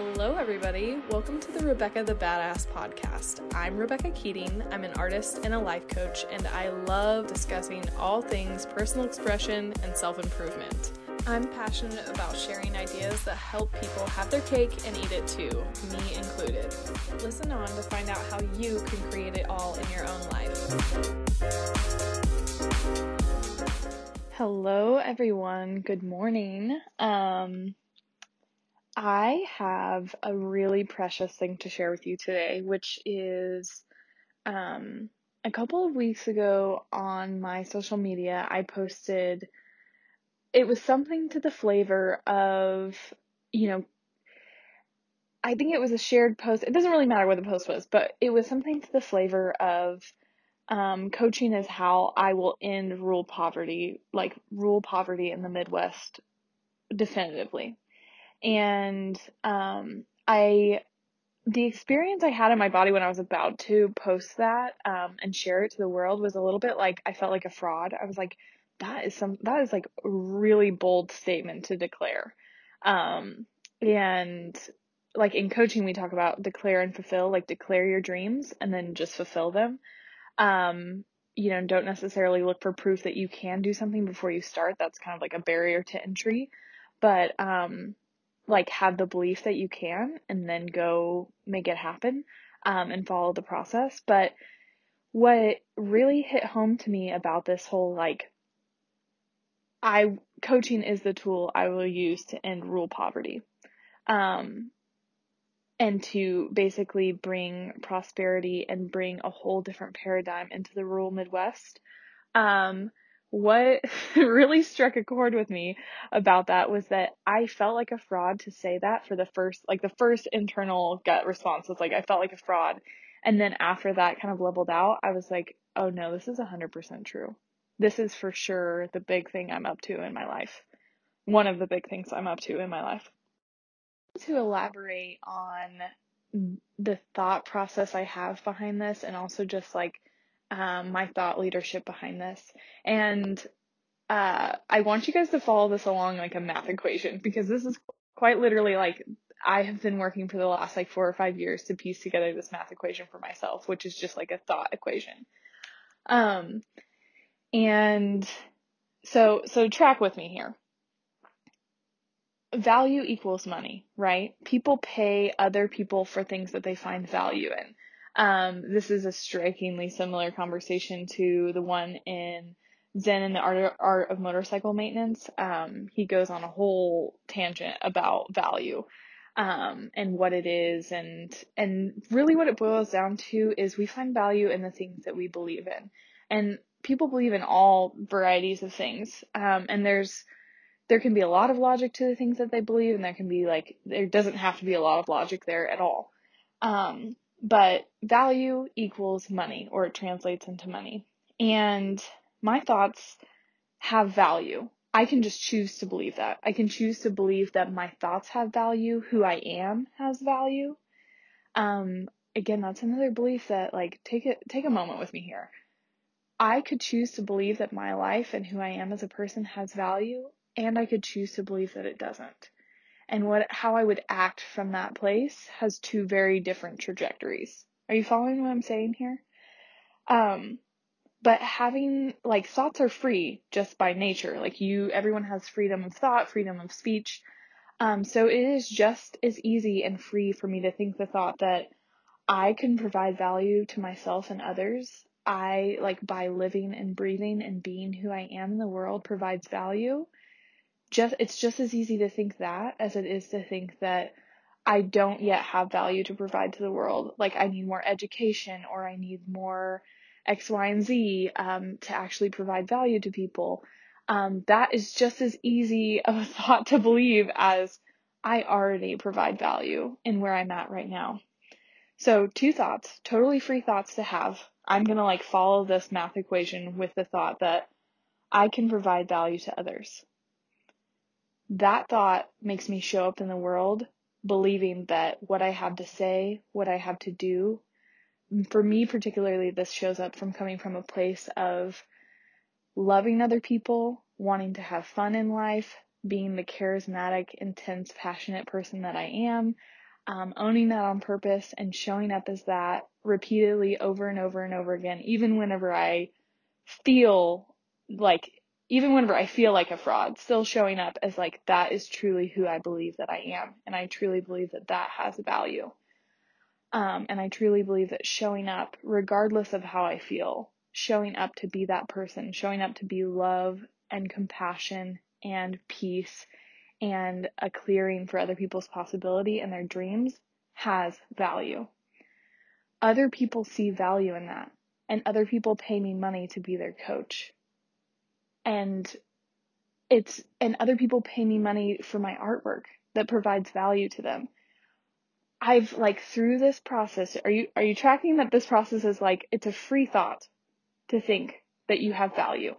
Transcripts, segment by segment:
Hello, everybody. Welcome to the Rebecca the Badass podcast. I'm Rebecca Keating. I'm an artist and a life coach, and I love discussing all things personal expression and self improvement. I'm passionate about sharing ideas that help people have their cake and eat it too, me included. Listen on to find out how you can create it all in your own life. Hello, everyone. Good morning. Um, I have a really precious thing to share with you today, which is um, a couple of weeks ago on my social media, I posted, it was something to the flavor of, you know, I think it was a shared post. It doesn't really matter what the post was, but it was something to the flavor of um, coaching is how I will end rural poverty, like rural poverty in the Midwest definitively. And um, I, the experience I had in my body when I was about to post that um, and share it to the world was a little bit like I felt like a fraud. I was like, that is some that is like a really bold statement to declare. Um, and like in coaching, we talk about declare and fulfill, like declare your dreams and then just fulfill them. Um, you know, don't necessarily look for proof that you can do something before you start. That's kind of like a barrier to entry. But um, like have the belief that you can and then go make it happen um, and follow the process. But what really hit home to me about this whole like I coaching is the tool I will use to end rural poverty. Um, and to basically bring prosperity and bring a whole different paradigm into the rural Midwest. Um, what really struck a chord with me about that was that I felt like a fraud to say that for the first, like the first internal gut response was like, I felt like a fraud. And then after that kind of leveled out, I was like, oh no, this is 100% true. This is for sure the big thing I'm up to in my life. One of the big things I'm up to in my life. To elaborate on the thought process I have behind this and also just like um, my thought leadership behind this. And uh, I want you guys to follow this along like a math equation because this is quite literally like I have been working for the last like four or five years to piece together this math equation for myself, which is just like a thought equation. Um, and so, so track with me here. Value equals money, right? People pay other people for things that they find value in. Um, this is a strikingly similar conversation to the one in Zen and the Art, Art of Motorcycle Maintenance. Um, he goes on a whole tangent about value um, and what it is, and and really what it boils down to is we find value in the things that we believe in, and people believe in all varieties of things, um, and there's there can be a lot of logic to the things that they believe, and there can be like there doesn't have to be a lot of logic there at all. Um, but value equals money, or it translates into money. And my thoughts have value. I can just choose to believe that. I can choose to believe that my thoughts have value, who I am has value. Um, again, that's another belief that like take it take a moment with me here. I could choose to believe that my life and who I am as a person has value, and I could choose to believe that it doesn't and what how I would act from that place has two very different trajectories. Are you following what I'm saying here? Um, but having like thoughts are free just by nature. Like you, everyone has freedom of thought, freedom of speech. Um, so it is just as easy and free for me to think the thought that I can provide value to myself and others. I like by living and breathing and being who I am in the world provides value just it's just as easy to think that as it is to think that I don't yet have value to provide to the world. Like I need more education or I need more X, Y, and Z um, to actually provide value to people. Um, that is just as easy of a thought to believe as I already provide value in where I'm at right now. So two thoughts, totally free thoughts to have. I'm gonna like follow this math equation with the thought that I can provide value to others that thought makes me show up in the world believing that what I have to say, what I have to do, for me particularly, this shows up from coming from a place of loving other people, wanting to have fun in life, being the charismatic, intense, passionate person that I am. um, owning that on purpose and showing up as that repeatedly over and over and over again, even whenever I feel like, even whenever I feel like a fraud, still showing up as like, that is truly who I believe that I am. And I truly believe that that has value. Um, and I truly believe that showing up, regardless of how I feel, showing up to be that person, showing up to be love and compassion and peace and a clearing for other people's possibility and their dreams has value. Other people see value in that, and other people pay me money to be their coach. And it's, and other people pay me money for my artwork that provides value to them. I've like through this process, are you, are you tracking that this process is like, it's a free thought to think that you have value.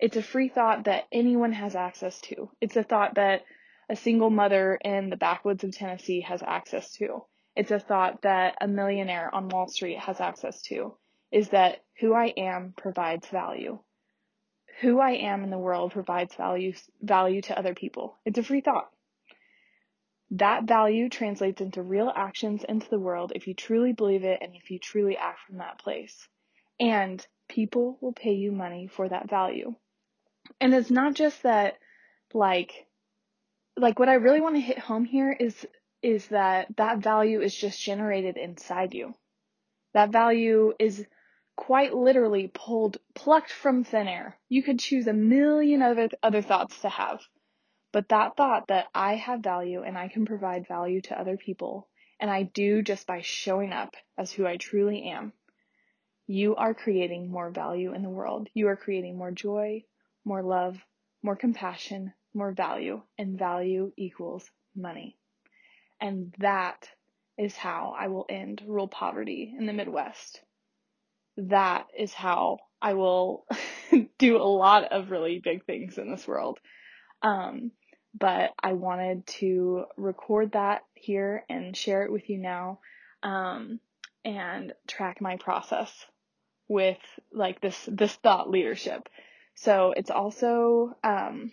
It's a free thought that anyone has access to. It's a thought that a single mother in the backwoods of Tennessee has access to. It's a thought that a millionaire on Wall Street has access to. Is that who I am provides value. Who I am in the world provides value, value to other people. It's a free thought. That value translates into real actions into the world if you truly believe it and if you truly act from that place. And people will pay you money for that value. And it's not just that, like, like what I really want to hit home here is, is that that value is just generated inside you. That value is quite literally pulled, plucked from thin air. You could choose a million other, other thoughts to have. But that thought that I have value and I can provide value to other people, and I do just by showing up as who I truly am, you are creating more value in the world. You are creating more joy, more love, more compassion, more value, and value equals money. And that is how I will end rural poverty in the Midwest. That is how I will do a lot of really big things in this world. Um, but I wanted to record that here and share it with you now, um, and track my process with like this, this thought leadership. So it's also, um,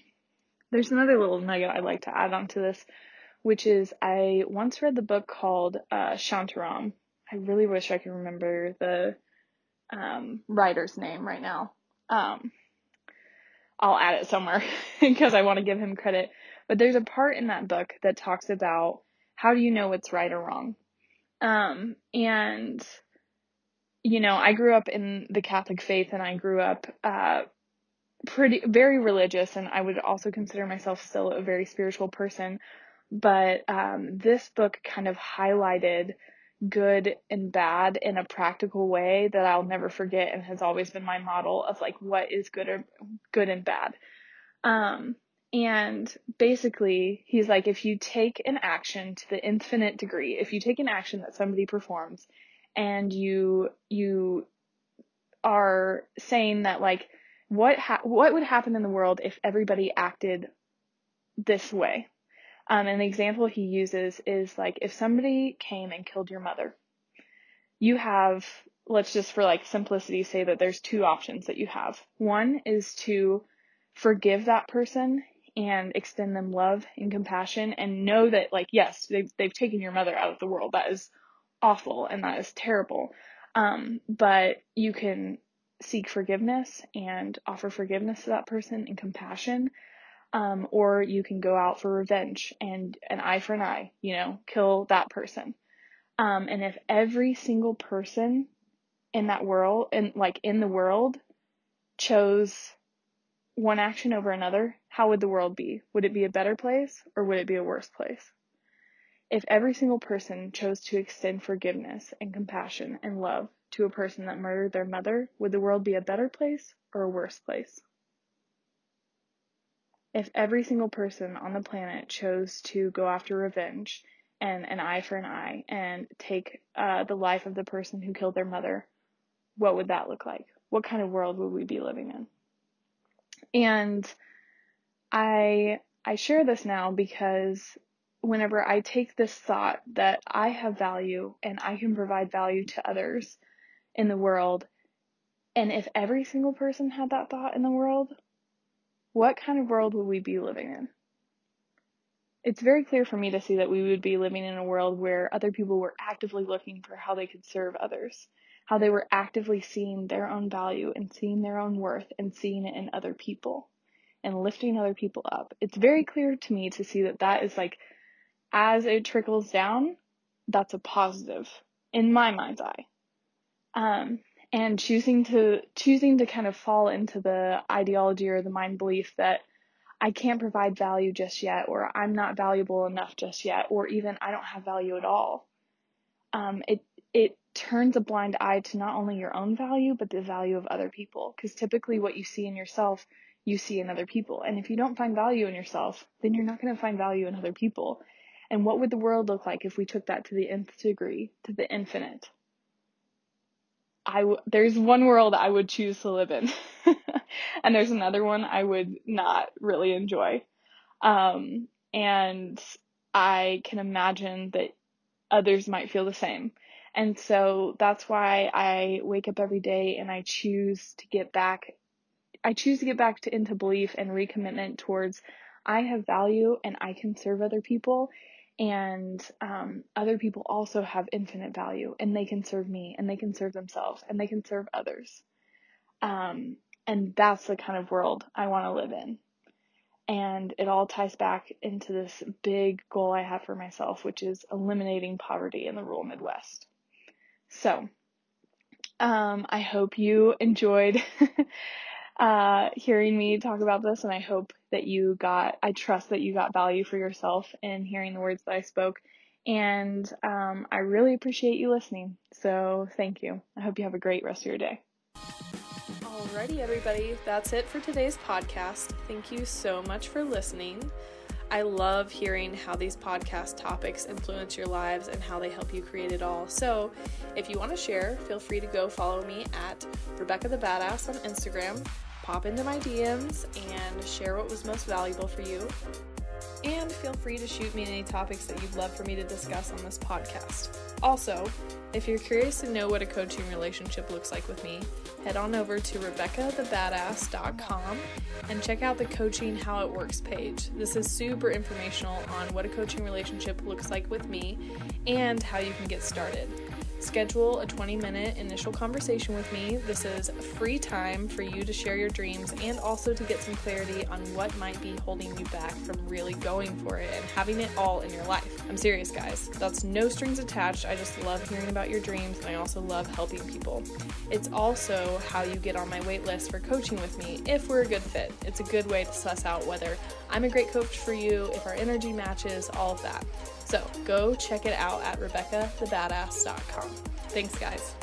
there's another little nugget I'd like to add onto this, which is I once read the book called uh, Shantaram. I really wish I could remember the um, writer's name right now. Um, I'll add it somewhere because I want to give him credit. But there's a part in that book that talks about how do you know what's right or wrong. Um, and you know, I grew up in the Catholic faith and I grew up uh, pretty very religious and I would also consider myself still a very spiritual person. But um, this book kind of highlighted good and bad in a practical way that I'll never forget and has always been my model of like what is good or good and bad. Um, and basically, he's like, if you take an action to the infinite degree, if you take an action that somebody performs and you, you are saying that like, what ha- what would happen in the world if everybody acted this way? Um, and the example he uses is like if somebody came and killed your mother, you have let's just for like simplicity say that there's two options that you have. One is to forgive that person and extend them love and compassion and know that like yes they've they've taken your mother out of the world that is awful and that is terrible um, but you can seek forgiveness and offer forgiveness to that person and compassion. Um, or you can go out for revenge and an eye for an eye, you know, kill that person. Um, and if every single person in that world and like in the world chose one action over another, how would the world be? Would it be a better place or would it be a worse place? If every single person chose to extend forgiveness and compassion and love to a person that murdered their mother, would the world be a better place or a worse place? If every single person on the planet chose to go after revenge and an eye for an eye and take uh, the life of the person who killed their mother, what would that look like? What kind of world would we be living in? And I I share this now because whenever I take this thought that I have value and I can provide value to others, in the world. And if every single person had that thought in the world, what kind of world would we be living in? it's very clear for me to see that we would be living in a world where other people were actively looking for how they could serve others, how they were actively seeing their own value and seeing their own worth and seeing it in other people and lifting other people up. It's very clear to me to see that that is like, as it trickles down, that's a positive in my mind's eye. Um, and choosing to choosing to kind of fall into the ideology or the mind belief that I can't provide value just yet, or I'm not valuable enough just yet, or even I don't have value at all. Um, it it turns a blind eye to not only your own value but the value of other people. Because typically, what you see in yourself, you see in other people. And if you don't find value in yourself, then you're not going to find value in other people. And what would the world look like if we took that to the nth degree, to the infinite? I w- there's one world I would choose to live in, and there's another one I would not really enjoy. Um, and I can imagine that others might feel the same. And so that's why I wake up every day and I choose to get back. I choose to get back to, into belief and recommitment towards I have value and I can serve other people and um, other people also have infinite value and they can serve me and they can serve themselves and they can serve others. Um, and that's the kind of world i want to live in. And it all ties back into this big goal i have for myself which is eliminating poverty in the rural midwest. So um, i hope you enjoyed uh, hearing me talk about this, and I hope that you got, I trust that you got value for yourself in hearing the words that I spoke. And um, I really appreciate you listening. So thank you. I hope you have a great rest of your day. Alrighty, everybody, that's it for today's podcast. Thank you so much for listening. I love hearing how these podcast topics influence your lives and how they help you create it all. So, if you want to share, feel free to go follow me at Rebecca the Badass on Instagram pop into my DMs and share what was most valuable for you. And feel free to shoot me any topics that you'd love for me to discuss on this podcast. Also, if you're curious to know what a coaching relationship looks like with me, head on over to RebeccaTheBadass.com and check out the Coaching How It Works page. This is super informational on what a coaching relationship looks like with me and how you can get started. Schedule a 20 minute initial conversation with me. This is free time for you to share your dreams and also to get some clarity on what might be holding you back from really going for it and having it all in your life. I'm serious, guys. That's no strings attached. I just love hearing about your dreams and I also love helping people. It's also how you get on my wait list for coaching with me if we're a good fit. It's a good way to suss out whether I'm a great coach for you, if our energy matches, all of that. So go check it out at RebeccaTheBadass.com. Thanks, guys.